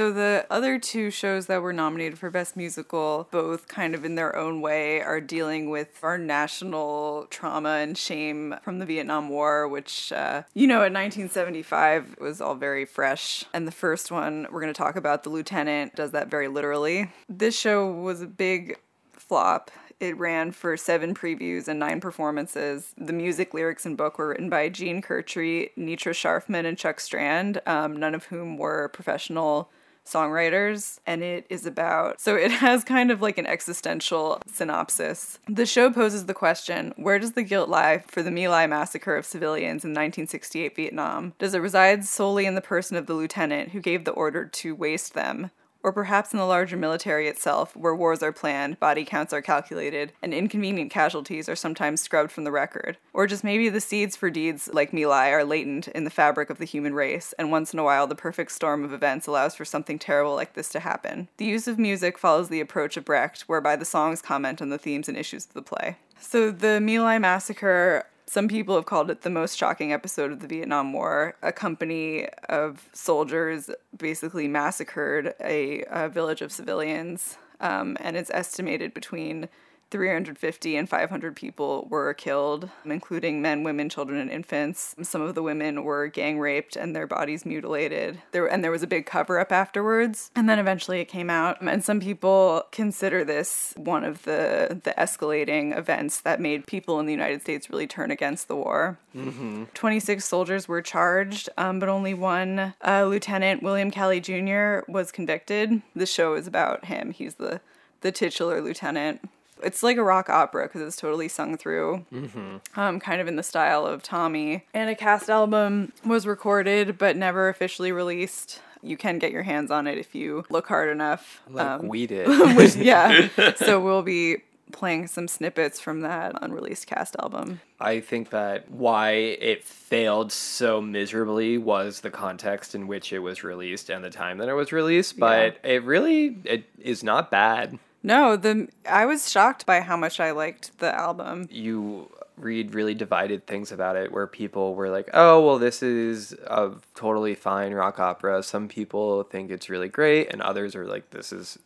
So the other two shows that were nominated for Best Musical, both kind of in their own way, are dealing with our national trauma and shame from the Vietnam War, which, uh, you know, in 1975 was all very fresh. And the first one we're going to talk about, The Lieutenant, does that very literally. This show was a big flop. It ran for seven previews and nine performances. The music, lyrics, and book were written by Gene Curty, Nitra Scharfman, and Chuck Strand, um, none of whom were professional songwriters and it is about so it has kind of like an existential synopsis. The show poses the question where does the guilt lie for the My Lai massacre of civilians in 1968 vietnam? Does it reside solely in the person of the lieutenant who gave the order to waste them or perhaps in the larger military itself, where wars are planned, body counts are calculated, and inconvenient casualties are sometimes scrubbed from the record. Or just maybe the seeds for deeds like My Lai are latent in the fabric of the human race, and once in a while the perfect storm of events allows for something terrible like this to happen. The use of music follows the approach of Brecht, whereby the songs comment on the themes and issues of the play. So the My Lai massacre some people have called it the most shocking episode of the Vietnam War. A company of soldiers basically massacred a, a village of civilians, um, and it's estimated between 350 and 500 people were killed, including men, women, children, and infants. Some of the women were gang raped and their bodies mutilated. There and there was a big cover up afterwards, and then eventually it came out. And some people consider this one of the the escalating events that made people in the United States really turn against the war. Mm-hmm. 26 soldiers were charged, um, but only one, uh, Lieutenant William Calley Jr., was convicted. The show is about him. He's the the titular lieutenant it's like a rock opera because it's totally sung through, Mm-hmm. um, kind of in the style of Tommy. And a cast album was recorded but never officially released. You can get your hands on it if you look hard enough. Like Um, we did. which, yeah. so we'll be playing some snippets from that unreleased cast album. I think that why it failed so miserably was the context in which it was released and the time that it was released, but it really it is not bad. No, the I was shocked by how much I liked the album. You read really divided things about it where people were like, "Oh, well this is a totally fine rock opera." Some people think it's really great and others are like this is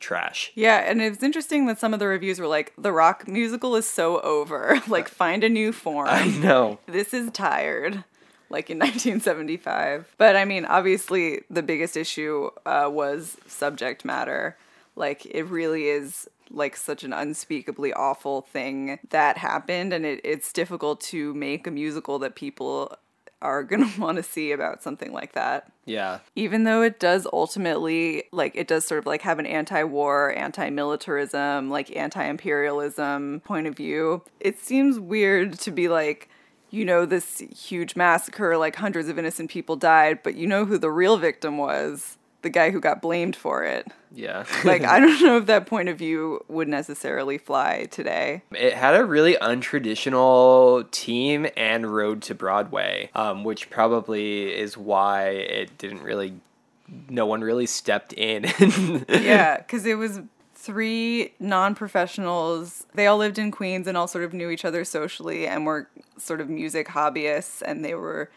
trash. Yeah, and it's interesting that some of the reviews were like, "The rock musical is so over. like, find a new form." I know. this is tired like in 1975 but i mean obviously the biggest issue uh, was subject matter like it really is like such an unspeakably awful thing that happened and it, it's difficult to make a musical that people are gonna want to see about something like that Yeah. even though it does ultimately like it does sort of like have an anti-war anti-militarism like anti-imperialism point of view it seems weird to be like you know this huge massacre like hundreds of innocent people died but you know who the real victim was the guy who got blamed for it Yeah. like i don't know if that point of view would necessarily fly today It had a really untraditional team and road to Broadway, um, which probably is why it didn't really. No one really stepped in. yeah, because it was three non professionals. They all lived in Queens and all sort of knew each other socially and were sort of music hobbyists. And they were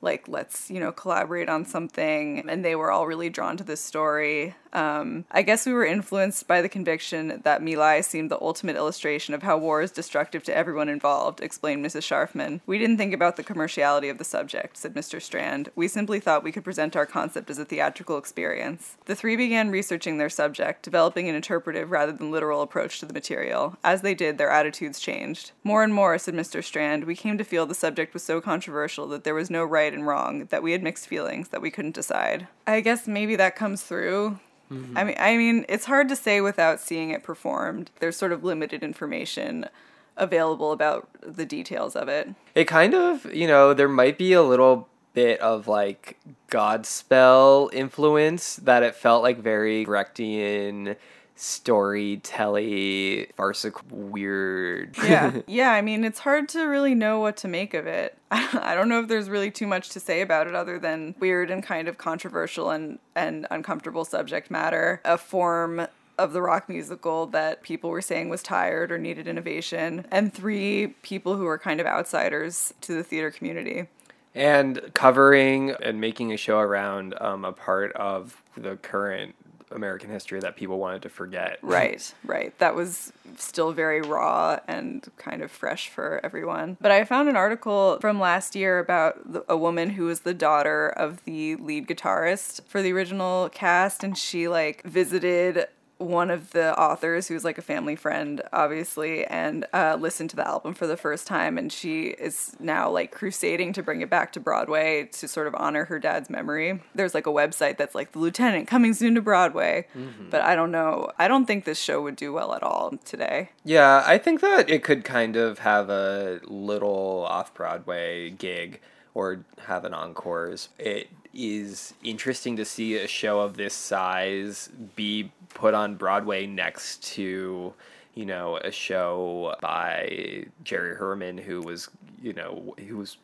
like, let's, you know, collaborate on something. And they were all really drawn to this story. Um, I guess we were influenced by the conviction that My Lai seemed the ultimate illustration of how war is destructive to everyone involved, explained Mrs. Scharfman. We didn't think about the commerciality of the subject, said Mr. Strand. We simply thought we could present our concept as a theatrical experience. The three began researching their subject, developing an interpretive rather than literal approach to the material. As they did, their attitudes changed. More and more, said Mr. Strand, we came to feel the subject was so controversial that there was no right and wrong, that we had mixed feelings, that we couldn't decide. I guess maybe that comes through Mm-hmm. I mean, I mean, it's hard to say without seeing it performed. There's sort of limited information available about the details of it. it kind of, you know, there might be a little bit of like Godspell influence that it felt like very Brechtian storytelly farcical weird Yeah, yeah. I mean, it's hard to really know what to make of it. I don't know if there's really too much to say about it other than weird and kind of controversial and and uncomfortable subject matter. A form of the rock musical that people were saying was tired or needed innovation, and three people who were kind of outsiders to the theater community. and covering and making a show around um, a part of the current American history that people wanted to forget. Right, right. That was still very raw and kind of fresh for everyone. But I found an article from last year about the, a woman who was the daughter of the lead guitarist for the original cast, and she like visited one of the authors who's like a family friend obviously and uh, listened to the album for the first time and she is now like crusading to bring it back to broadway to sort of honor her dad's memory. There's like a website that's like the lieutenant coming soon to broadway mm-hmm. but i don't know. I don't think this show would do well at all today. Yeah i think that it could kind of have a little off broadway gig or have an encores. It is interesting to see a show of this size be put on Broadway next to, you know, a show by Jerry Herman, who was, you know, who was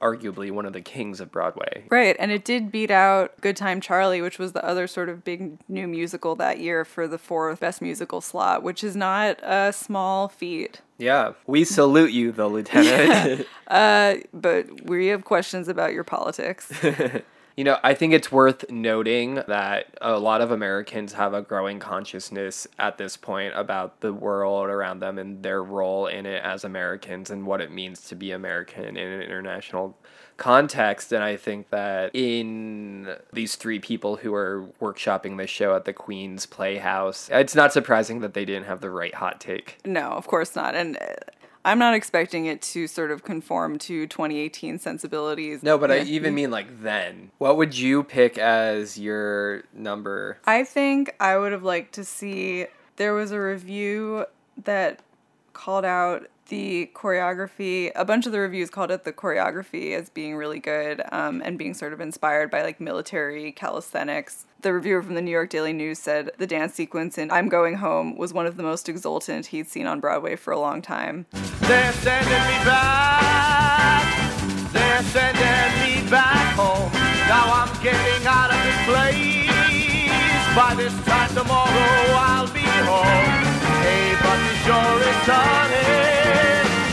arguably one of the kings of Broadway. Right, and it did beat out Goodtime Charley, which was the other sort of big new musical that year for the fourth best musical slot, which is not a small feat. Yeah, we salute you, the lieutenant. uh, but we have questions about your politics. You know, I think it's worth noting that a lot of Americans have a growing consciousness at this point about the world around them and their role in it as Americans and what it means to be American in an international context. And I think that in these three people who are workshopping this show at the Queen's Playhouse, it's not surprising that they didn't have the right hot take. No, of course not. And uh, I'm not expecting it to sort of conform to 2018 sensibilities. No, but I even mean like then. What would you pick as your number? I think I would have liked to see there was a review that called out the choreography a bunch of the reviews called it the choreography as being really good um, and being sort of inspired by like military calisthenics. The reviewer from the new york daily news said the dance sequence in i'm going home was one of the most exultant he'd seen on broadway for a long time. They're sending me back. They're sending me back home. Now i'm getting out of this place. By this time tomorrow i'll be home the shore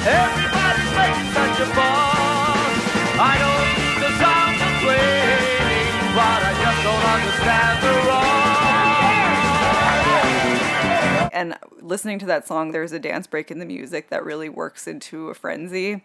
Everybody's making such a fuss. I don't the sound but I just don't understand the. And listening to that song, there's a dance break in the music that really works into a frenzy.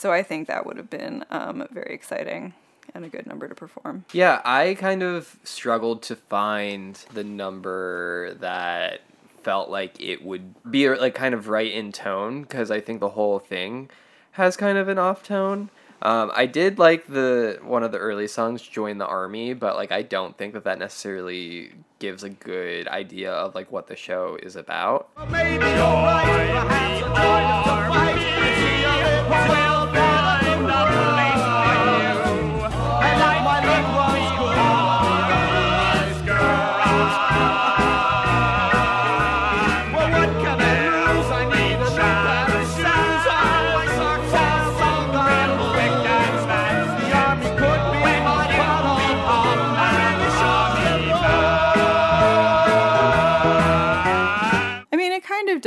So I think that would have been um, very exciting and a good number to perform. Yeah, I kind of struggled to find the number that felt like it would be like kind of right in tone because I think the whole thing has kind of an off tone. Um, I did like the one of the early songs, "Join the Army," but like I don't think that that necessarily gives a good idea of like what the show is about.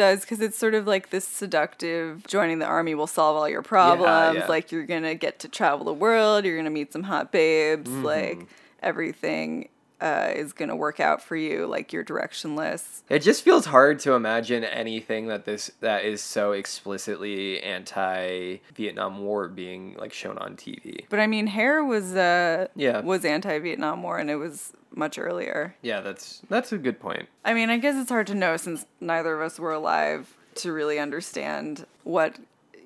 Does because it's sort of like this seductive joining the army will solve all your problems. Yeah, yeah. Like you're gonna get to travel the world, you're gonna meet some hot babes, mm-hmm. like everything uh, is gonna work out for you. Like you're directionless. It just feels hard to imagine anything that this that is so explicitly anti Vietnam War being like shown on TV. But I mean, Hair was uh yeah was anti Vietnam War, and it was much earlier. Yeah, that's that's a good point. I mean, I guess it's hard to know since neither of us were alive to really understand what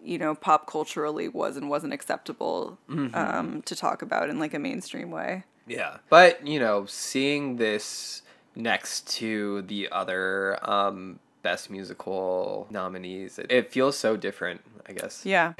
you know pop culturally was and wasn't acceptable mm-hmm. um, to talk about in like a mainstream way. Yeah, but you know, seeing this next to the other um, best musical nominees, it, it feels so different. I guess. Yeah.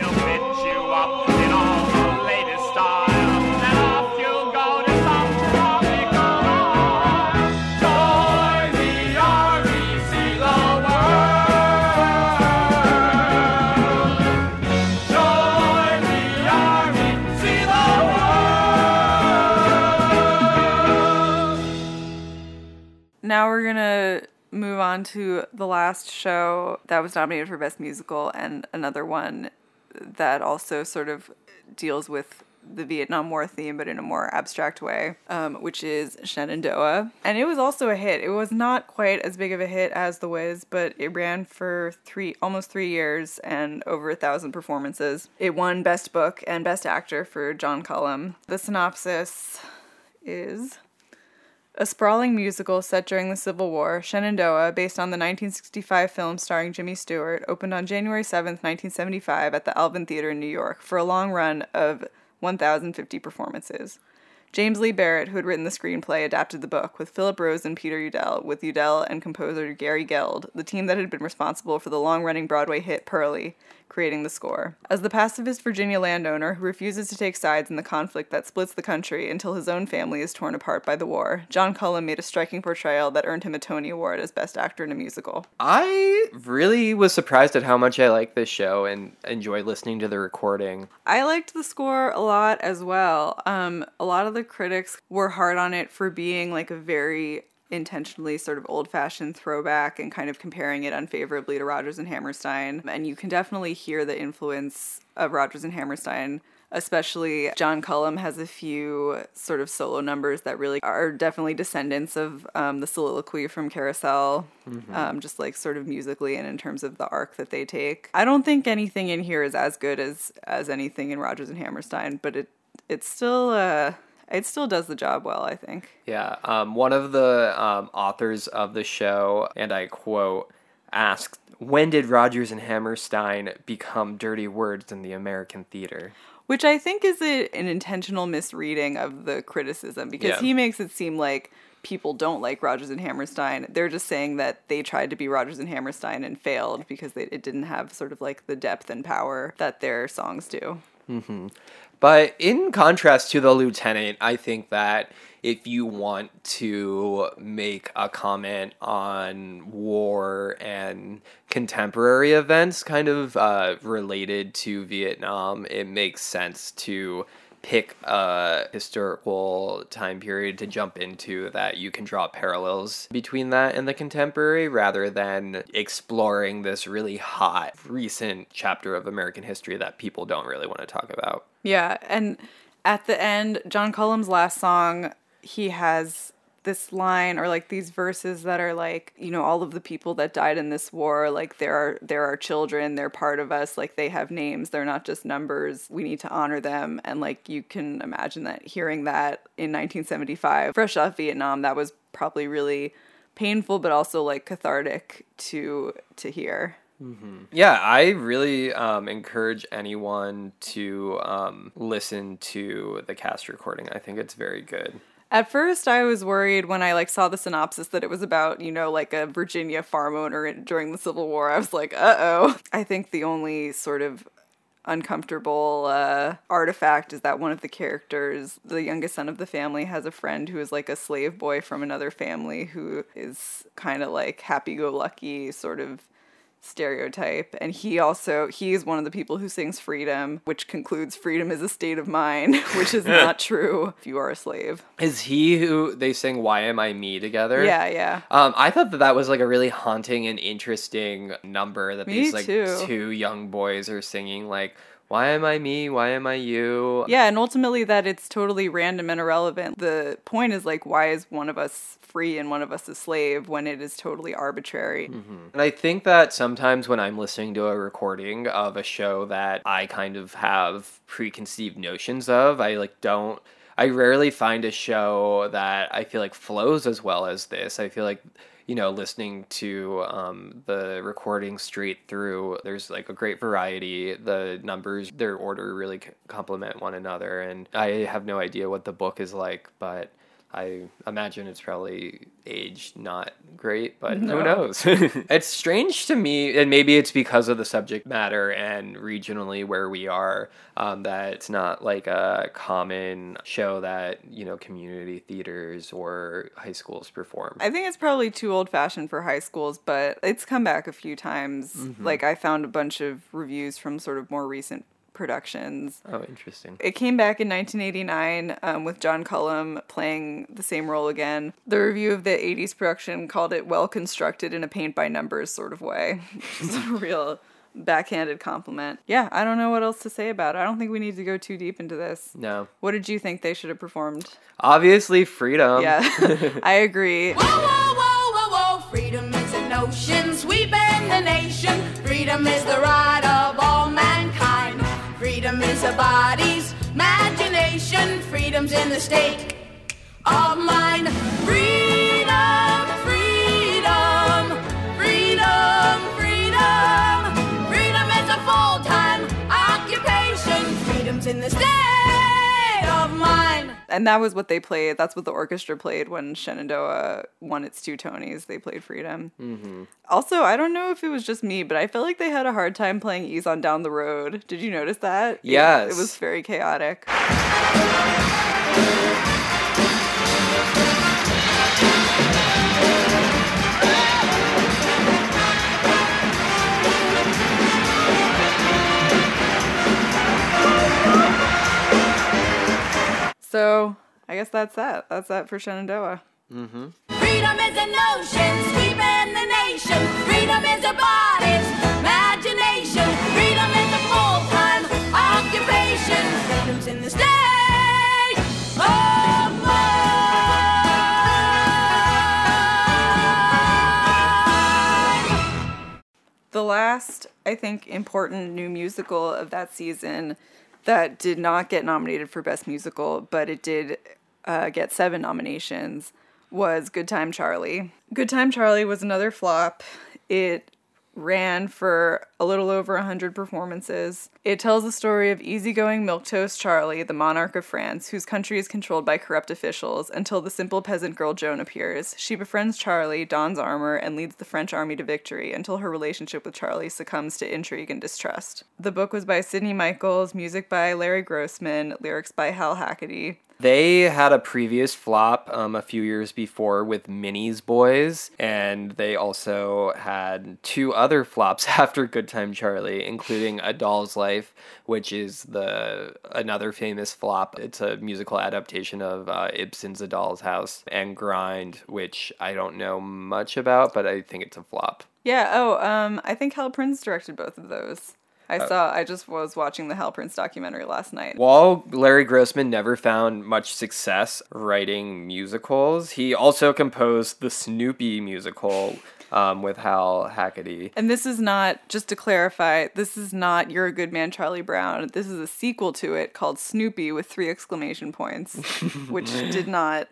Now we're gonna move on to the last show that was nominated for Best Musical and another one that also sort of deals with the Vietnam War theme, but in a more abstract way, um, which is Shenandoah. And it was also a hit. It was not quite as big of a hit as The Wiz, but it ran for three, almost three years and over a thousand performances. It won Best Book and Best Actor for John Cullum. The synopsis is. A sprawling musical set during the Civil War, Shenandoah, based on the 1965 film starring Jimmy Stewart, opened on January 7, 1975, at the Alvin Theater in New York for a long run of 1,050 performances. James Lee Barrett, who had written the screenplay, adapted the book with Philip Rose and Peter Udell, with Udell and composer Gary Geld, the team that had been responsible for the long running Broadway hit Purlie, creating the score. As the pacifist Virginia landowner who refuses to take sides in the conflict that splits the country until his own family is torn apart by the war, John Cullum made a striking portrayal that earned him a Tony Award as Best Actor in a Musical. I really was surprised at how much I liked this show and enjoyed listening to the recording. I liked the score a lot as well. Um, a lot of the critics were hard on it for being like a very intentionally sort of old fashioned throwback and kind of comparing it unfavorably to Rodgers and Hammerstein. And you can definitely hear the influence of Rodgers and Hammerstein. Especially John Cullum has a few sort of solo numbers that really are definitely descendants of um, the soliloquy from Carousel, mm-hmm. um, just like sort of musically and in terms of the arc that they take. I don't think anything in here is as good as as anything in Rodgers and Hammerstein, but it it's still uh, it still does the job well, I think. Yeah. Um, one of the um, authors of the show, and I quote, asked, When did Rodgers and Hammerstein become dirty words in the American theater? Which I think is a, an intentional misreading of the criticism because yeah. he makes it seem like people don't like Rodgers and Hammerstein. They're just saying that they tried to be Rodgers and Hammerstein and failed because they, it didn't have sort of like the depth and power that their songs do. Mm-hmm. But in contrast to the lieutenant, I think that if you want to make a comment on war and contemporary events kind of uh, related to Vietnam, it makes sense to pick a historical time period to jump into that you can draw parallels between that and the contemporary rather than exploring this really hot recent chapter of American history that people don't really want to talk about. Yeah, and at the end, John Cullum's last song, he has this line or like these verses that are like you know all of the people that died in this war like there are there are children they're part of us like they have names they're not just numbers we need to honor them and like you can imagine that hearing that in 1975 fresh off Vietnam that was probably really painful but also like cathartic to to hear Mm-hmm. Yeah, I really um, encourage anyone to um, listen to the cast recording. I think it's very good. At first, I was worried when I like saw the synopsis that it was about you know like a Virginia farm owner during the Civil War. I was like, uh oh. I think the only sort of uncomfortable uh, artifact is that one of the characters, the youngest son of the family, has a friend who is like a slave boy from another family who is kind of like happy go lucky, sort of stereotype and he also he's one of the people who sings freedom which concludes freedom is a state of mind which is not true if you are a slave is he who they sing why am i me together yeah yeah um i thought that that was like a really haunting and interesting number that me these like too. two young boys are singing like why am I me? Why am I you? Yeah, and ultimately that it's totally random and irrelevant. The point is like, why is one of us free and one of us a slave when it is totally arbitrary? Mm-hmm. And I think that sometimes when I'm listening to a recording of a show that I kind of have preconceived notions of, I like don't. I rarely find a show that I feel like flows as well as this. I feel like you know, listening to um, the recording straight through, there's like a great variety. The numbers, their order really complement one another. And I have no idea what the book is like, but I imagine it's probably aged not great, but no. who knows? it's strange to me, and maybe it's because of the subject matter and regionally where we are, um, that it's not like a common show that, you know, community theaters or high schools perform. I think it's probably too old fashioned for high schools, but it's come back a few times. Mm-hmm. Like, I found a bunch of reviews from sort of more recent productions. Oh, interesting. It came back in 1989 um, with John Cullum playing the same role again. The review of the 80s production called it well constructed in a paint by numbers sort of way, which is a real backhanded compliment. Yeah, I don't know what else to say about it. I don't think we need to go too deep into this. No. What did you think they should have performed? Obviously, freedom. Yeah, I agree. Whoa, whoa, whoa, whoa, whoa. Freedom is an ocean sweeping the nation. Freedom is the right of all mankind. Freedom is a body's imagination. Freedom's in the state of mind. Freedom, freedom, freedom, freedom. Freedom is a full-time occupation. Freedom's in the state of mind. And that was what they played. That's what the orchestra played when Shenandoah won its two Tonys. They played Freedom. Mm-hmm. Also, I don't know if it was just me, but I felt like they had a hard time playing Ease on Down the Road. Did you notice that? It- Yes. It, was very chaotic. So I guess that's that. That's that for Shenandoah. Mm-hmm. Freedom is an ocean sweeping the nation. Freedom is a body's imagination. Freedom is a full-time occupation. Freedom's in the state of mind. The last, I think, important new musical of that season that did not get nominated for Best Musical, but it did uh, get seven nominations, was Goodtime Charley. Good Time Charlie was another flop. It ran for a little over 100 performances. It tells the story of easygoing milquetoast Charlie, the monarch of France, whose country is controlled by corrupt officials, until the simple peasant girl Joan appears. She befriends Charlie, dons armor, and leads the French army to victory until her relationship with Charlie succumbs to intrigue and distrust. The book was by Sidney Michaels, music by Larry Grossman, lyrics by Hal Hackady. They had a previous flop um, a few years before with Minnie's Boys, and they also had two other flops after Goodtime Charley, including A Doll's Life, which is the another famous flop. It's a musical adaptation of uh, Ibsen's A Doll's House, and Grind, which I don't know much about, but I think it's a flop. Yeah, oh, um, I think Hal Prince directed both of those. I saw, I just was watching the Hal Prince documentary last night. While Larry Grossman never found much success writing musicals, he also composed the Snoopy musical um, with Hal Hackady. And this is not, just to clarify, this is not You're a Good Man, Charlie Brown. This is a sequel to it called Snoopy with three exclamation points, which did not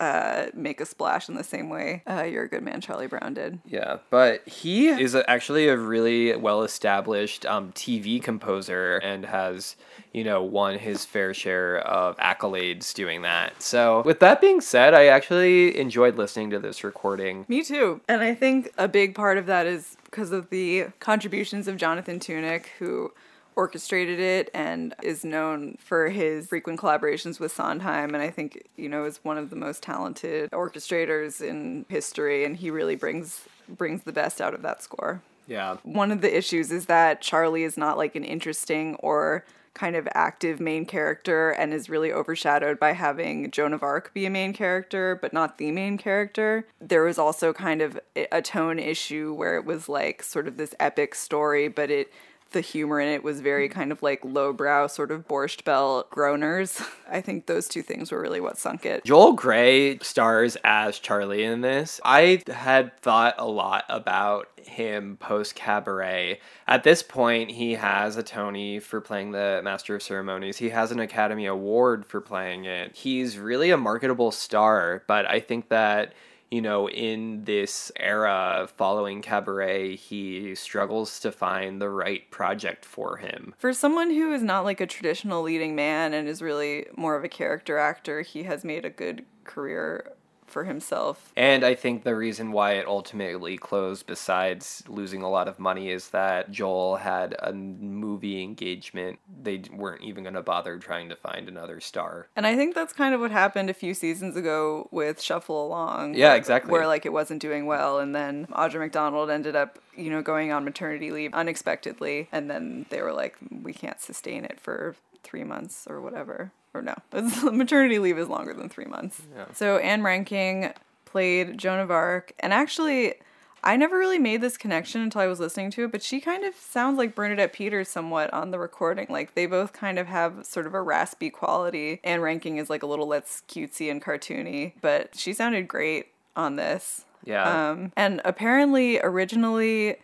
uh, make a splash in the same way uh, You're a Good Man, Charlie Brown did. Yeah, but he is a, actually a really well established um, TV composer and has, you know, won his fair share of accolades doing that. So, with that being said, I actually enjoyed listening to this recording. Me too. And I think a big part of that is because of the contributions of Jonathan Tunick, who orchestrated it and is known for his frequent collaborations with Sondheim and I think you know is one of the most talented orchestrators in history and he really brings brings the best out of that score. Yeah. One of the issues is that Charlie is not like an interesting or kind of active main character and is really overshadowed by having Joan of Arc be a main character, but not the main character. There was also kind of a tone issue where it was like sort of this epic story, but it the humor in it was very mm-hmm. kind of like lowbrow, sort of Borscht belt groaners. I think those two things were really what sunk it. Joel Grey stars as Charlie in this. I had thought a lot about him post cabaret. At this point, he has a Tony for playing the Master of Ceremonies. He has an Academy Award for playing it. He's really a marketable star, but I think that you know, in this era following Cabaret, he struggles to find the right project for him. For someone who is not like a traditional leading man and is really more of a character actor, he has made a good career for himself. And I think the reason why it ultimately closed, besides losing a lot of money, is that Joel had a movie engagement. They weren't even going to bother trying to find another star. And I think that's kind of what happened a few seasons ago with Shuffle Along. Yeah, where- exactly. Where like it wasn't doing well, and then Audra McDonald ended up, you know, going on maternity leave unexpectedly, and then they were like, we can't sustain it for three months or whatever. Or no, maternity leave is longer than three months. Yeah. So Ann Reinking played Joan of Arc, and actually. I never really made this connection until I was listening to it, but she kind of sounds like Bernadette Peters somewhat on the recording. Like they both kind of have sort of a raspy quality. Ann Reinking is like a little less cutesy and cartoony, but she sounded great on this. Yeah. Um, and apparently, originally,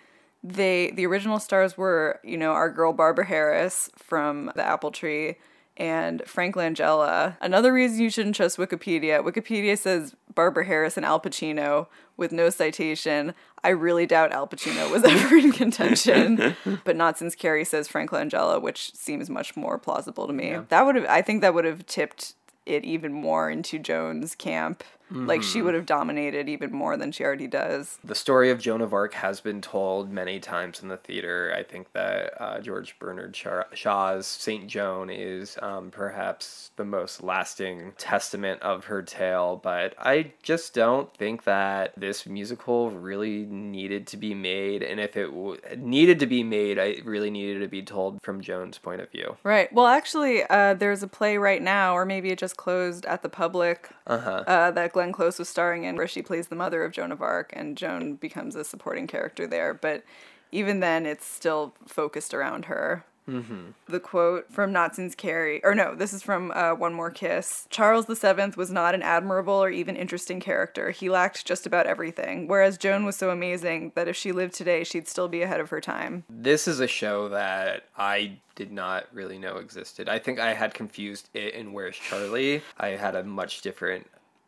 they the original stars were you know our girl Barbara Harris from The Apple Tree and Frank Langella. Another reason you shouldn't trust Wikipedia. Wikipedia says Barbara Harris and Al Pacino with no citation. I really doubt Al Pacino was ever in contention, but not since Carrie says Frank Langella, which seems much more plausible to me. That would have, I think, that would have tipped it even more into Joan's camp. Like she would have dominated even more than she already does. the story of Joan of Arc has been told many times in the theater. I think that uh, George Bernard Shaw's Saint Joan is um, perhaps the most lasting testament of her tale, but I just don't think that this musical really needed to be made. And if it w- needed to be made, I really needed to be told from Joan's point of view. Right. Well, actually, uh, there's a play right now, or maybe it just closed at the public Uh-huh. uh, that Glenn Close was starring in, where she plays the mother of Joan of Arc, and Joan becomes a supporting character there. But even then, it's still focused around her. Mm-hmm. The quote from Not Since Carrie, or no, this is from uh, One More Kiss. Charles VII was not an admirable or even interesting character. He lacked just about everything, whereas Joan was so amazing that if she lived today, she'd still be ahead of her time. This is a show that I did not really know existed. I think I had confused it and Where's Charley. I had a much different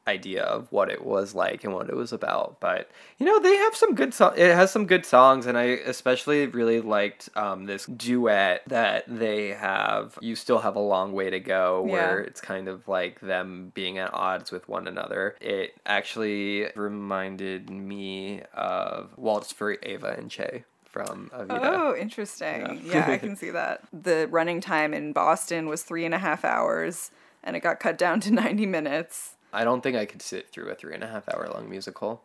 idea of what it was like and what it was about. But you know, they have some good songs. It has some good songs, and I especially really liked um, this duet that they have. You still have a long way to go, where Yeah. it's kind of like them being at odds with one another. It actually reminded me of Waltz for Eva and Che from Evita. Oh, interesting. Yeah. I can see that. The running time in Boston was three and a half hours, and it got cut down to 90 minutes. I don't think I could sit through a three and a half hour long musical.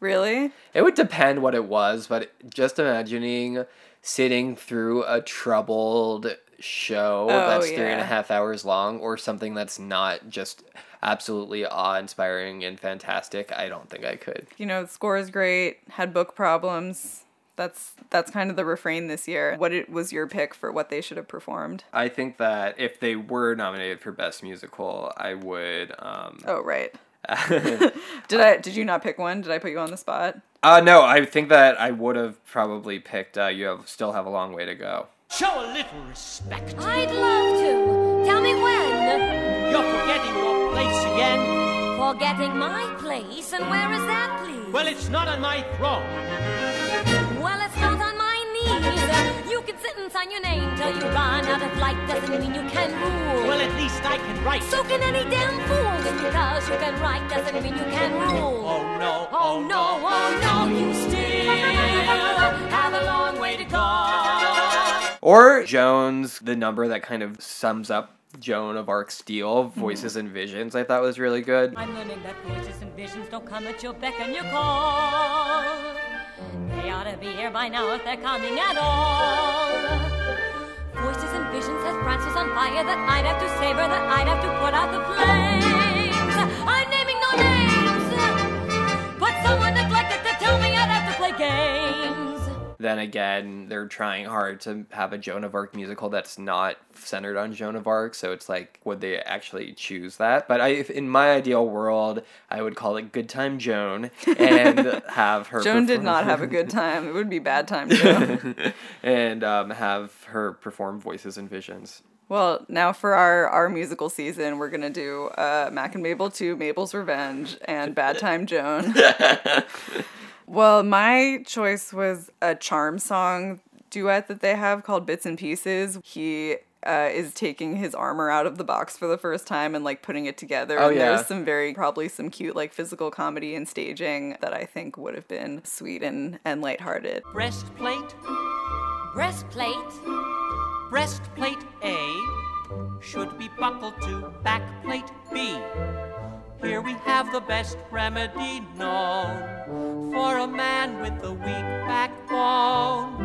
Really? It would depend what it was, but just imagining sitting through a troubled show Oh, that's three and a yeah. half hours long or something that's not just absolutely awe inspiring and fantastic, I don't think I could. You know, the score is great, had book problems. That's that's kind of the refrain this year. What it was your pick for what they should have performed? I think that if they were nominated for Best Musical, I would. Um, Oh, right. did I did you not pick one? Did I put you on the spot? uh, no, I think that I would have probably picked uh, You Have Still Have a Long Way to Go. Show a little respect. I'd love to. Tell me when. You're forgetting your place again. Forgetting my place, and where is that, please? Well, it's not on my throne. Well, it's not on my knees. Uh, you can sit and sign your name till you run out of light. Doesn't mean you can rule. Well, at least I can write. so can any damn fool. Just because you can write doesn't mean you can rule. Oh no, Oh, oh no, oh no, you still have a long way to go. Or Jones, the number that kind of sums up Joan of Arc Steel, mm-hmm. Voices and Visions, I thought was really good. I'm learning that voices and visions don't come at your beck and your call. They ought to be here by now if they're coming at all. Voices and visions said France was on fire, that I'd have to save her, that I'd have to put out the flames. I'm naming no names, but someone neglected to tell me I'd have to play games. Then again, they're trying hard to have a Joan of Arc musical that's not centered on Joan of Arc, so it's like, would they actually choose that? But I, if in my ideal world, I would call it Good Time Joan and have her. Joan did not have a good time. It would be bad time, Joan. and um, have her perform Voices and Visions. Well, now for our, our musical season, we're gonna do uh, Mack and Mabel 2, Mabel's Revenge, and Bad Time Joan. well, my choice was a charm song duet that they have called Bits and Pieces. He uh, is taking his armor out of the box for the first time and like putting it together. Oh, and yeah. there's some very probably some cute like physical comedy and staging that I think would have been sweet and and lighthearted. Breastplate, Breastplate, breastplate A should be buckled to backplate B. Here we have the best remedy known for a man with a weak backbone.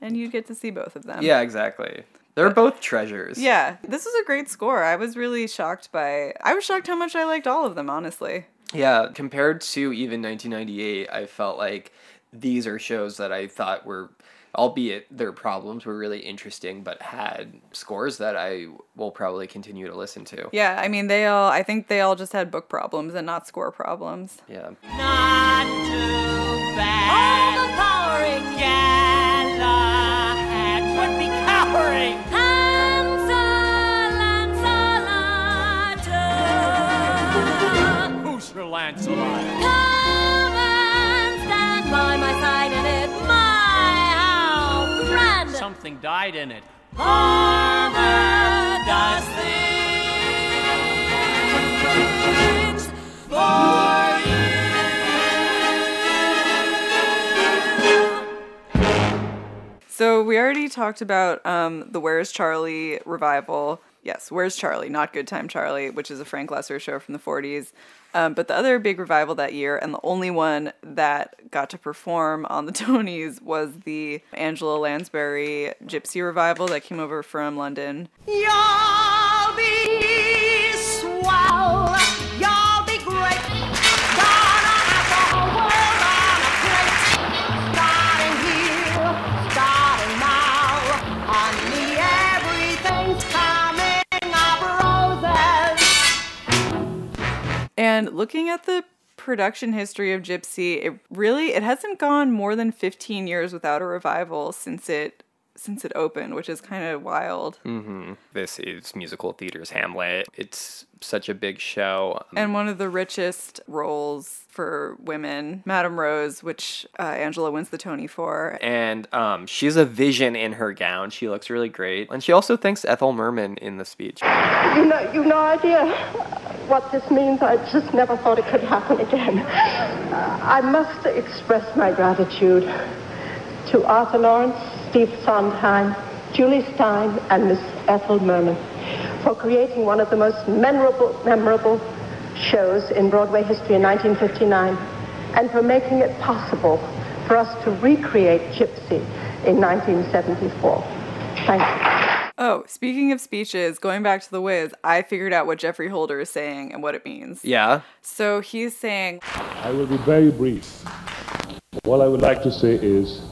And you get to see both of them. Yeah, exactly. They're both treasures. Yeah, this is a great score. I was really shocked by. I was shocked how much I liked all of them, honestly. Yeah, compared to even 1998, I felt like these are shows that I thought were, albeit their problems were really interesting, but had scores that I will probably continue to listen to. Yeah, I mean, they all. I think they all just had book problems and not score problems. Yeah. Not too bad. overpowering, Galahad would be cowering. Hansel and Salata. Who's Sir Lancelot? Died in it. So we already talked about um, the Where's Charley revival. Yes, Where's Charley, not Goodtime Charley, which is a Frank Loesser show from the 40s. Um, but the other big revival that year, and the only one that got to perform on the Tonys, was the Angela Lansbury Gypsy revival that came over from London. You'll be swell. And looking at the production history of Gypsy, it really it hasn't gone more than 15 years without a revival since it since it opened, which is kind of wild. This is musical theater's Hamlet. It's such a big show. and one of the richest roles for women, Madame Rose, which uh, Angela wins the Tony for. And um, she's a vision in her gown. She looks really great. And she also thanks Ethel Merman in the speech. You know, you've no idea what this means. I just never thought it could happen again. Uh, I must express my gratitude to Arthur Laurents, Steve Sondheim, Jule Styne, and Miss Ethel Merman for creating one of the most memorable, memorable shows in Broadway history in 1959 and for making it possible for us to recreate Gypsy in 1974. Thank you. Oh, speaking of speeches, going back to the Wiz, I figured out what Geoffrey Holder is saying and what it means. Yeah. So he's saying, I will be very brief. All I would like to say is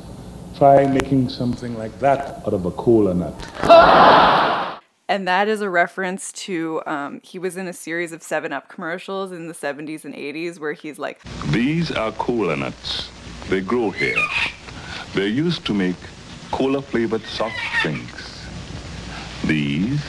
try making something like that out of a cola nut. and that is a reference to um, he was in a series of 7 Up commercials in the 70s and 80s where he's like, These are cola nuts. They grow here. They're used to make cola-flavored soft drinks. These,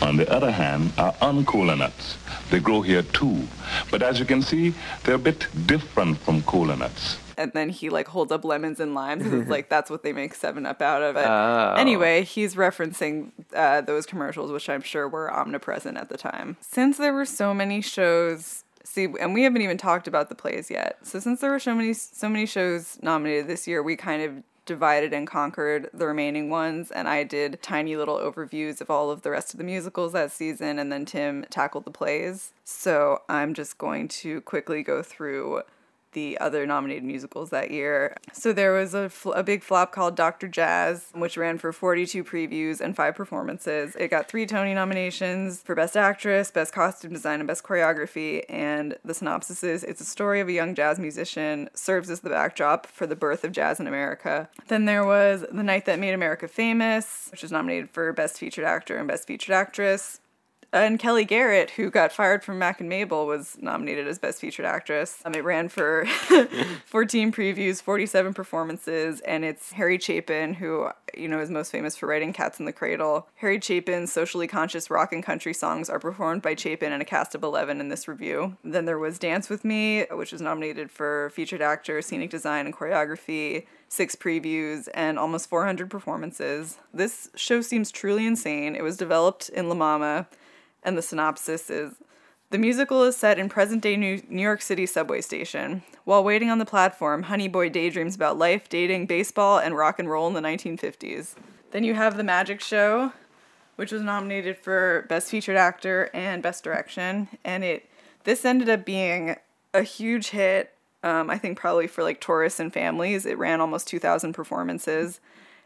on the other hand, are uncola nuts. They grow here too. But as you can see, they're a bit different from cola nuts. and then he like holds up lemons and limes and it's like that's what they make 7 Up out of it. Oh. Anyway, he's referencing uh, those commercials, which I'm sure were omnipresent at the time. Since there were so many shows, see, and we haven't even talked about the plays yet. So since there were so many so many shows nominated this year, we kind of divided and conquered the remaining ones and I did tiny little overviews of all of the rest of the musicals that season and then Tim tackled the plays. So I'm just going to quickly go through the other nominated musicals that year. So there was a, fl- a big flop called Dr. Jazz, which ran for 42 previews and five performances. It got three Tony nominations for Best Actress, Best Costume Design, and Best Choreography. And the synopsis is it's a story of a young jazz musician, serves as the backdrop for the birth of jazz in America. Then there was The Night That Made America Famous, which was nominated for Best Featured Actor and Best Featured Actress. And Kelly Garrett, who got fired from Mack and Mabel, was nominated as Best Featured Actress. Um, it ran for 14 previews, 47 performances, and it's Harry Chapin, who you know is most famous for writing Cats in the Cradle. Harry Chapin's socially conscious rock and country songs are performed by Chapin and a cast of 11 in this review. Then there was Dance with Me, which was nominated for Featured Actor, Scenic Design, and Choreography six previews, and almost 400 performances. This show seems truly insane. It was developed in La Mama, and the synopsis is the musical is set in present day New York City subway station. While waiting on the platform, Honey Boy daydreams about life, dating, baseball, and rock and roll in the 1950s. Then you have The Magic Show, which was nominated for Best Featured Actor and Best Direction, and it this ended up being a huge hit. Um, I think probably for like tourists and families. It ran almost 2,000 performances,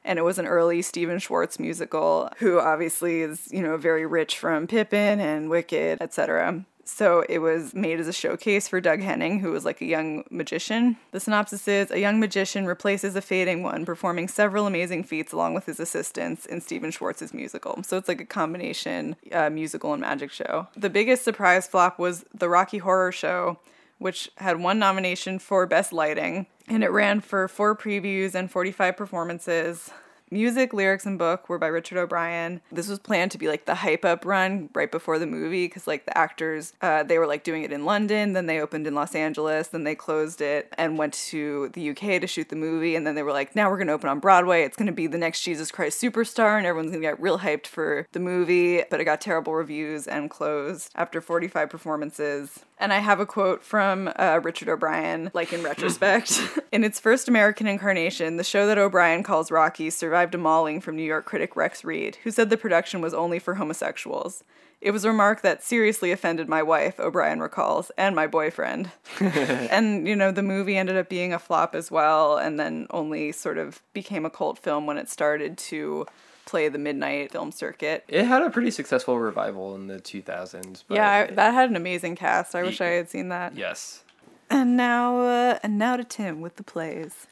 and it was an early Stephen Schwartz musical, who obviously is you know very rich from Pippin and Wicked, etc. So it was made as a showcase for Doug Henning, who was like a young magician. The synopsis is a young magician replaces a fading one, performing several amazing feats along with his assistants in Stephen Schwartz's musical. So it's like a combination uh, musical and magic show. The biggest surprise flop was the Rocky Horror Show, which had one nomination for Best Lighting, and it ran for four previews and 45 performances. Music, lyrics, and book were by Richard O'Brien. This was planned to be like the hype up run right before the movie because like the actors, uh, they were like doing it in London, then they opened in Los Angeles, then they closed it and went to the UK to shoot the movie, and then they were like, now we're gonna open on Broadway. It's gonna be the next Jesus Christ superstar, and everyone's gonna get real hyped for the movie. But it got terrible reviews and closed after 45 performances. And I have a quote from uh, Richard O'Brien, like in retrospect. in its first American incarnation, the show that O'Brien calls Rocky survived a mauling from New York critic Rex Reed, who said the production was only for homosexuals. It was a remark that seriously offended my wife, O'Brien recalls, and my boyfriend. and, you know, the movie ended up being a flop as well, and then only sort of became a cult film when it started to play the midnight film circuit. It had a pretty successful revival in the 2000s. But Yeah, I, that had an amazing cast. I wish I had seen that. yes. And now, uh, and now to Tim with the plays.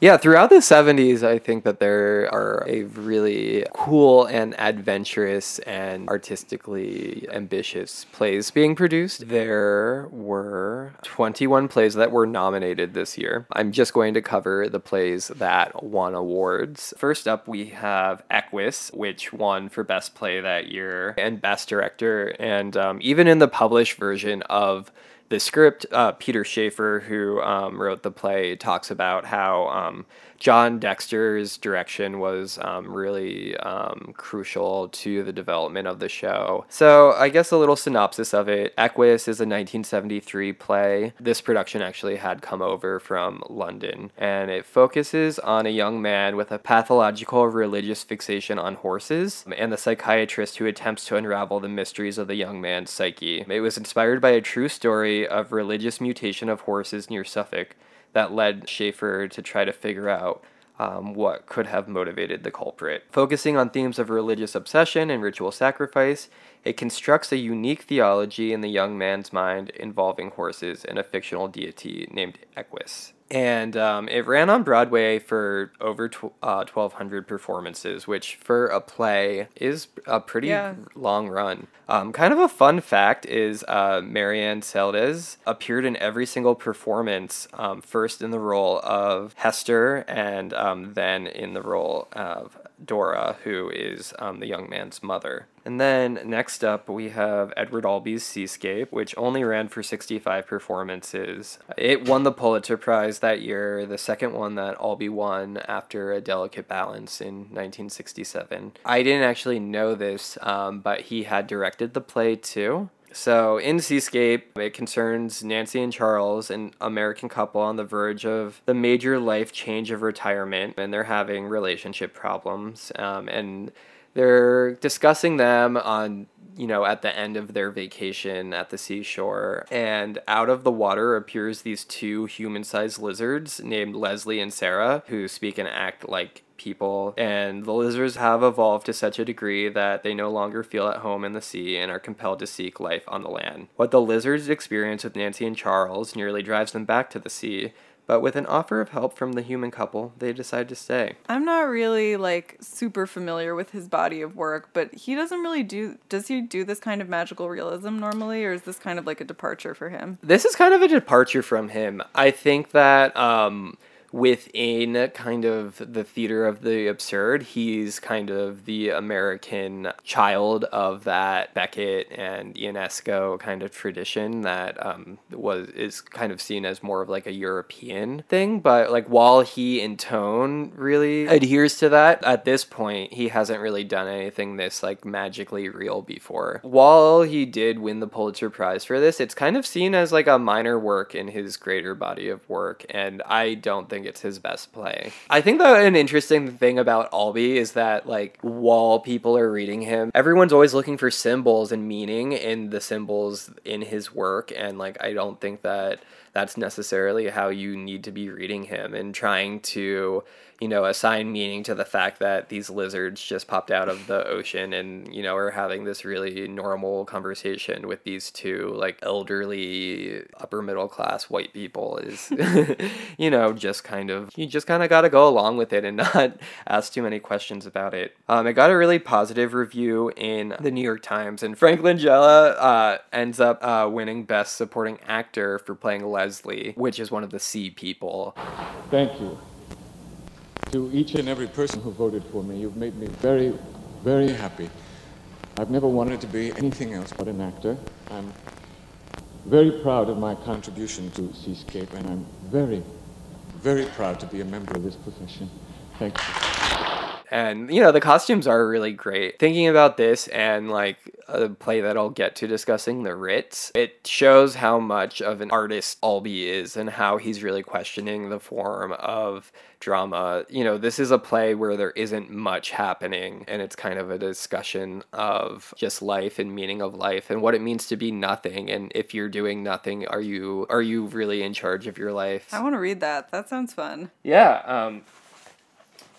Yeah, throughout the 70s, I think that there are a really cool and adventurous and artistically ambitious plays being produced. There were 21 plays that were nominated this year. I'm just going to cover the plays that won awards. First up, we have Equus, which won for Best Play that year and Best Director. And um, even in the published version of the script, uh, Peter Shaffer, who um, wrote the play, talks about how um, John Dexter's direction was um, really um, crucial to the development of the show. So, I guess a little synopsis of it Equus is a 1973 play. This production actually had come over from London, and it focuses on a young man with a pathological religious fixation on horses and the psychiatrist who attempts to unravel the mysteries of the young man's psyche. It was inspired by a true story of religious mutation of horses near Suffolk that led Shaffer to try to figure out um, what could have motivated the culprit. Focusing on themes of religious obsession and ritual sacrifice, it constructs a unique theology in the young man's mind involving horses and a fictional deity named Equus. And um, it ran on Broadway for over tw- uh, 1,200 performances, which for a play is a pretty Yeah. long run. Um, kind of a fun fact is uh, Marian Seldes appeared in every single performance, um, first in the role of Hester and um, then in the role of Dora, who is um, the young man's mother. And then next up, we have Edward Albee's Seascape, which only ran for 65 performances. It won the Pulitzer Prize that year, the second one that Albee won after A Delicate Balance in 1967. I didn't actually know this, um, but he had directed the play too. So in Seascape, it concerns Nancy and Charles, an American couple on the verge of the major life change of retirement, and they're having relationship problems. Um, and they're discussing them on you know at the end of their vacation at the seashore and out of the water appears these two human-sized lizards named leslie and sarah who speak and act like people, and the lizards have evolved to such a degree that they no longer feel at home in the sea and are compelled to seek life on the land. What the lizards experience with Nancy and Charles nearly drives them back to the sea, but with an offer of help from the human couple, they decide to stay. I'm not really like super familiar with his body of work, but he doesn't really do does he do this kind of magical realism normally or is this kind of like a departure for him? This is kind of a departure from him. I think that um, within kind of the theater of the absurd, he's kind of the American child of that Beckett and Ionesco kind of tradition that um, was is kind of seen as more of like a European thing. But like while he in tone really adheres to that, at this point he hasn't really done anything this like magically real before. While he did win the Pulitzer Prize for this, it's kind of seen as like a minor work in his greater body of work, and I don't think it's his best play. I think that an interesting thing about Albee is that like while people are reading him, everyone's always looking for symbols and meaning in the symbols in his work, and like I don't think that that's necessarily how you need to be reading him and trying to you know assign meaning to the fact that these lizards just popped out of the ocean and you know are having this really normal conversation with these two like elderly upper middle class white people is you know just kind of you just kind of got to go along with it and not ask too many questions about it um, it got a really positive review in the new york times and frank langella uh, ends up uh, winning best supporting actor for playing leslie which is one of the sea people Thank you. To each and every person who voted for me, you've made me very, very happy. I've never wanted to be anything else but an actor. I'm very proud of my contribution to Seascape, and I'm very, very proud to be a member of this profession. Thank you. And you know the costumes are really great thinking about this and like a play that i'll get to discussing the ritz it shows how much of an artist albee is and how he's really questioning the form of drama you know this is a play where there isn't much happening and it's kind of a discussion of just life and meaning of life and what it means to be nothing and if you're doing nothing are you are you really in charge of your life I want to read that. That sounds fun. yeah um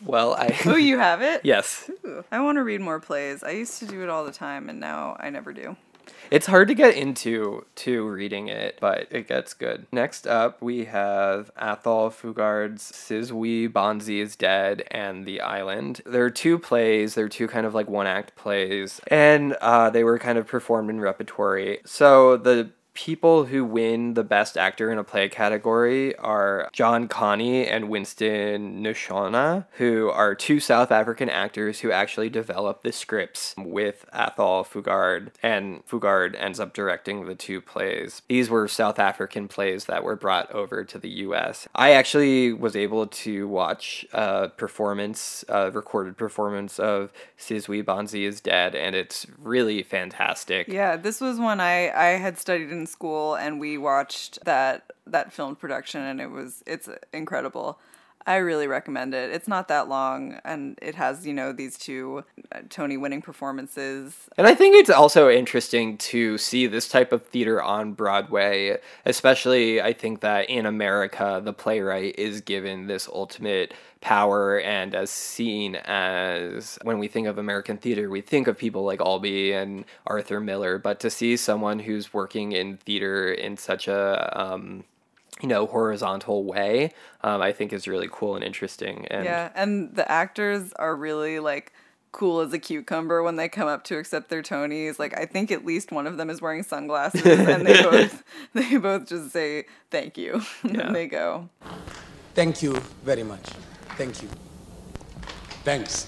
well i Oh, you have it? yes Ooh, I want to read more plays. I used to do it all the time and now I never do. It's hard to get into to reading it, but it gets good. Next up, we have Athol Fugard's Sizwe Banzi is Dead and The Island. There are two plays, they're two kind of like one act plays, and uh, they were kind of performed in repertory. So the people who win the best actor in a play category are John Kani and Winston Ntshona, who are two South African actors who actually developed the scripts with Athol Fugard, and Fugard ends up directing the two plays. These were South African plays that were brought over to the US. I actually was able to watch a performance, a recorded performance of Sizwe Banzi is Dead, and it's really fantastic. Yeah, this was one I I had studied in school and we watched that that filmed production and it was it's incredible. I really recommend it. It's not that long and it has, you know, these two Tony winning performances. And I think it's also interesting to see this type of theater on Broadway, especially I think that in America, the playwright is given this ultimate power and as seen as when we think of American theater, we think of people like Albee and Arthur Miller, but to see someone who's working in theater in such a um, you know horizontal way, um, I think is really cool and interesting. And Yeah, and the actors are really like cool as a cucumber when they come up to accept their Tonys. Like I think at least one of them is wearing sunglasses and they both they both just say thank you and Yeah. then they go. Thank you very much. Thank you. Thanks.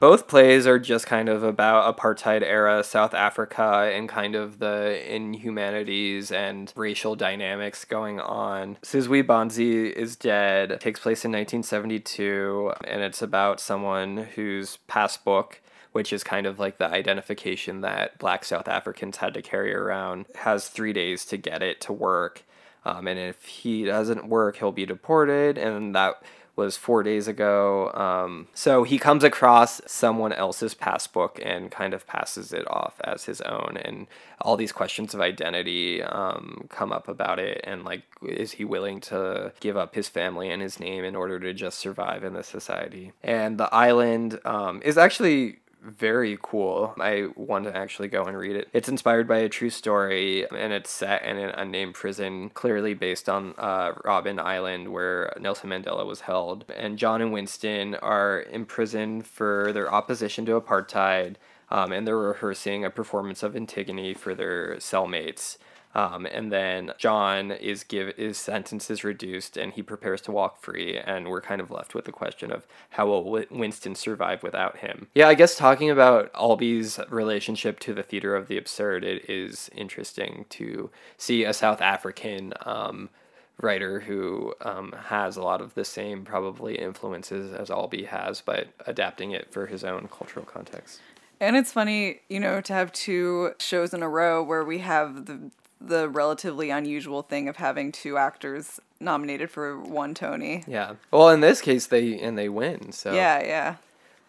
both plays are just kind of about apartheid era South Africa and kind of the inhumanities and racial dynamics going on. Sizwe Banzi is Dead It takes place in 1972 and it's about someone whose passbook which is kind of like the identification that black South Africans had to carry around, has three days to get it to work. Um, and if he doesn't work, he'll be deported. And that was four days ago. Um, so he comes across someone else's passbook and kind of passes it off as his own. And all these questions of identity um, come up about it. And like, is he willing to give up his family and his name in order to just survive in this society? And the island um, is actually very cool. I want to actually go and read it. It's inspired by a true story and it's set in an unnamed prison, clearly based on uh, Robben Island, where Nelson Mandela was held. And John and Winston are imprisoned for their opposition to apartheid. Um, and they're rehearsing a performance of Antigone for their cellmates. Um, and then John is give his sentence is reduced and he prepares to walk free, and we're kind of left with the question of how will Winston survive without him? Yeah, I guess talking about Albee's relationship to the theater of the absurd, it is interesting to see a South African. Um, writer who um, has a lot of the same probably influences as Albee has, but adapting it for his own cultural context. And it's funny, you know, to have two shows in a row where we have the the relatively unusual thing of having two actors nominated for one Tony. Yeah. Well, in this case, they and they win. So Yeah, yeah.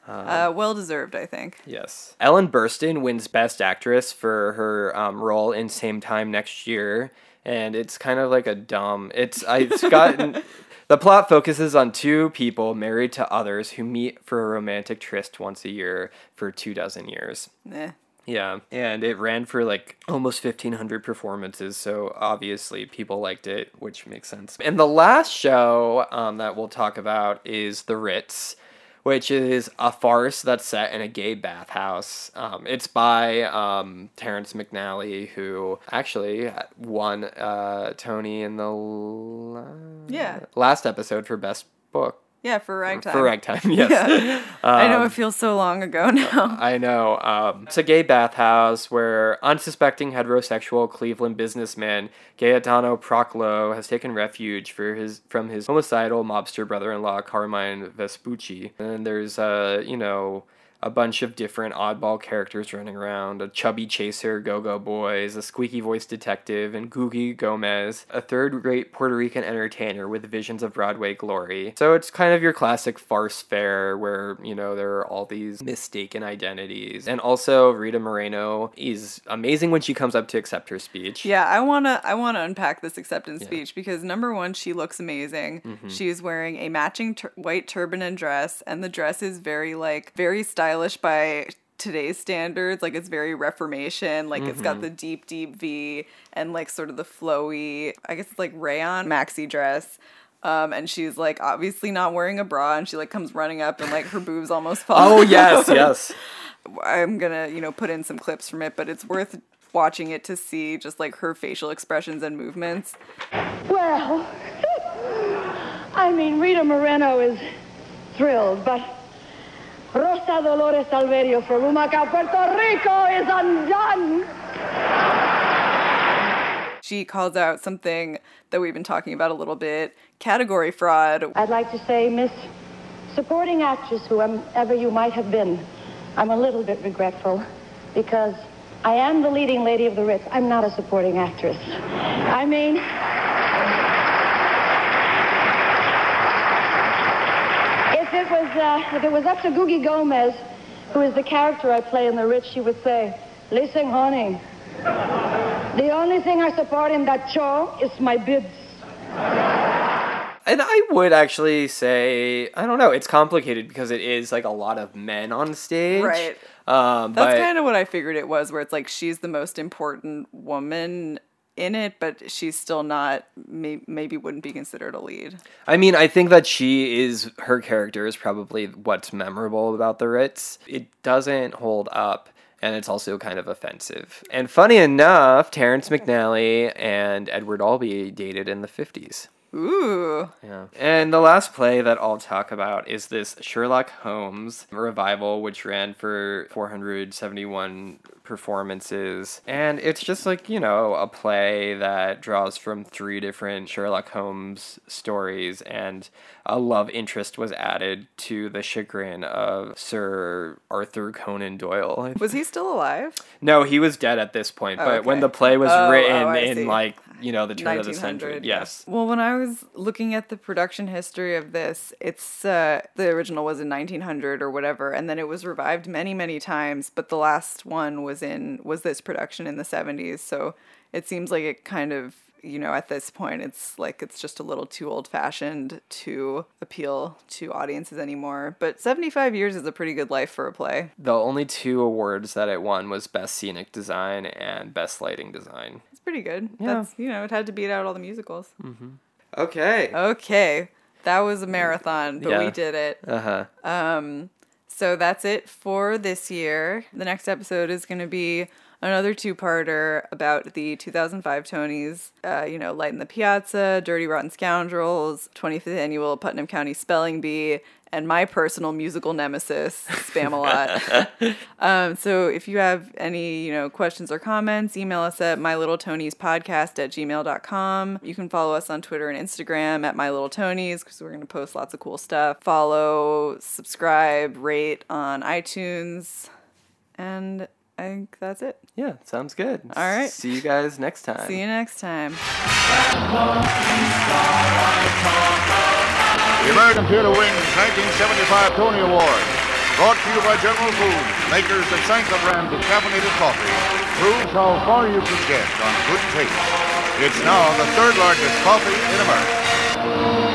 uh, well deserved, I think. Yes. Ellen Burstyn wins Best Actress for her um, role in Same Time Next Year, and it's kind of like a dumb. It's I, it's gotten. the plot focuses on two people married to others who meet for a romantic tryst once a year for two dozen years. Eh. Yeah, and it ran for like almost 1500 performances, so obviously people liked it, which makes sense. And the last show um, that we'll talk about is The Ritz, which is a farce that's set in a gay bathhouse. Um, it's by um, Terrence McNally, who actually won uh, Tony in the la- Yeah. last episode for Best Book. Yeah, for ragtime. For ragtime, yes. Yeah. I know Um, it feels so long ago now. I know. Um, it's a gay bathhouse where unsuspecting heterosexual Cleveland businessman Gaetano Proclo has taken refuge for his from his homicidal mobster brother-in-law Carmine Vespucci. And there's uh, you know, a bunch of different oddball characters running around a chubby chaser, go go boys, a squeaky voiced detective, and Googie Gomez, a third rate Puerto Rican entertainer with visions of Broadway glory. So it's kind of your classic farce fair where, you know, there are all these mistaken identities. And also, Rita Moreno is amazing when she comes up to accept her speech. Yeah, I wanna I wanna unpack this acceptance speech because number one, she looks amazing. Mhm. She is wearing a matching tur- white turban and dress, and the dress is very like very stylish by today's standards. Like it's very Reformation. Like it's got Mhm. the deep deep V and like sort of the flowy. I guess it's like rayon maxi dress. Um, and she's like obviously not wearing a bra, and she like comes running up, and like her boobs almost fall. Oh, yes, yes. I'm gonna, you know, put in some clips from it, but it's worth watching it to see just like her facial expressions and movements. Well, I mean, Rita Moreno is thrilled, but Rosa Dolores from Humacao, Puerto Rico is undone. She calls out something that we've been talking about a little bit category fraud. I'd like to say, Miss Supporting Actress, whoever you might have been, I'm a little bit regretful because I am the leading lady of the Ritz. I'm not a supporting actress. I mean, if it was uh, if it was up to Googie Gomez, who is the character I play in the Ritz, she would say, "Listen, honey, the only thing I support in that show is my bibs." And I would actually say, I don't know, it's complicated because it is like a lot of men on stage. Right. Um, That's kind of what I figured it was, where it's like she's the most important woman in it, but she's still not, may- maybe wouldn't be considered a lead. I mean, I think that she is, her character is probably what's memorable about the Ritz. It doesn't hold up. And it's also kind of offensive. And funny enough, Terrence McNally and Edward Albee dated in the 50s. Ooh. Yeah. And the last play that I'll talk about is this Sherlock Holmes revival, which ran for 471 performances. And it's just like, you know, a play that draws from three different Sherlock Holmes stories, and a love interest was added to the chagrin of Sir Arthur Conan Doyle. Was he still alive? No, he was dead at this point, Oh, but when the play was Oh, oh, written I in see. like, you know, the turn of the century. Yes. Well, when I was looking at the production history of this, it's uh, the original was in 1900 or whatever, and then it was revived many, many times. But the last one was in was this production in the 70s. So it seems like it kind of you know at this point it's like it's just a little too old fashioned to appeal to audiences anymore. But 75 years is a pretty good life for a play. The only two awards that it won was Best Scenic Design and Best Lighting Design. It's pretty good. Yeah. That's you know it had to beat out all the musicals. Mhm. Okay. Okay, that was a marathon, but we did it. Uh huh. So that's it for this year. The next episode is going to be another two-parter about the 2005 Tonys. Uh, you know, Light in the Piazza, Dirty Rotten Scoundrels, 25th Annual Putnam County Spelling Bee, and my personal musical nemesis, Spam a Lot. um, so if you have any, you know, questions or comments, email us at mylittletonyspodcast at gmail.com. You can follow us on Twitter and Instagram at mylittletonys because we're going to post lots of cool stuff. Follow, subscribe, rate on iTunes. And I think that's it. Yeah, sounds good. All right. See you guys next time. See you next time. The American Theater wins 1975 Tony Award. Brought to you by General Foods, makers of Sanka brand decaffeinated coffee. Proves how far you can get on good taste. It's now the third largest coffee in America.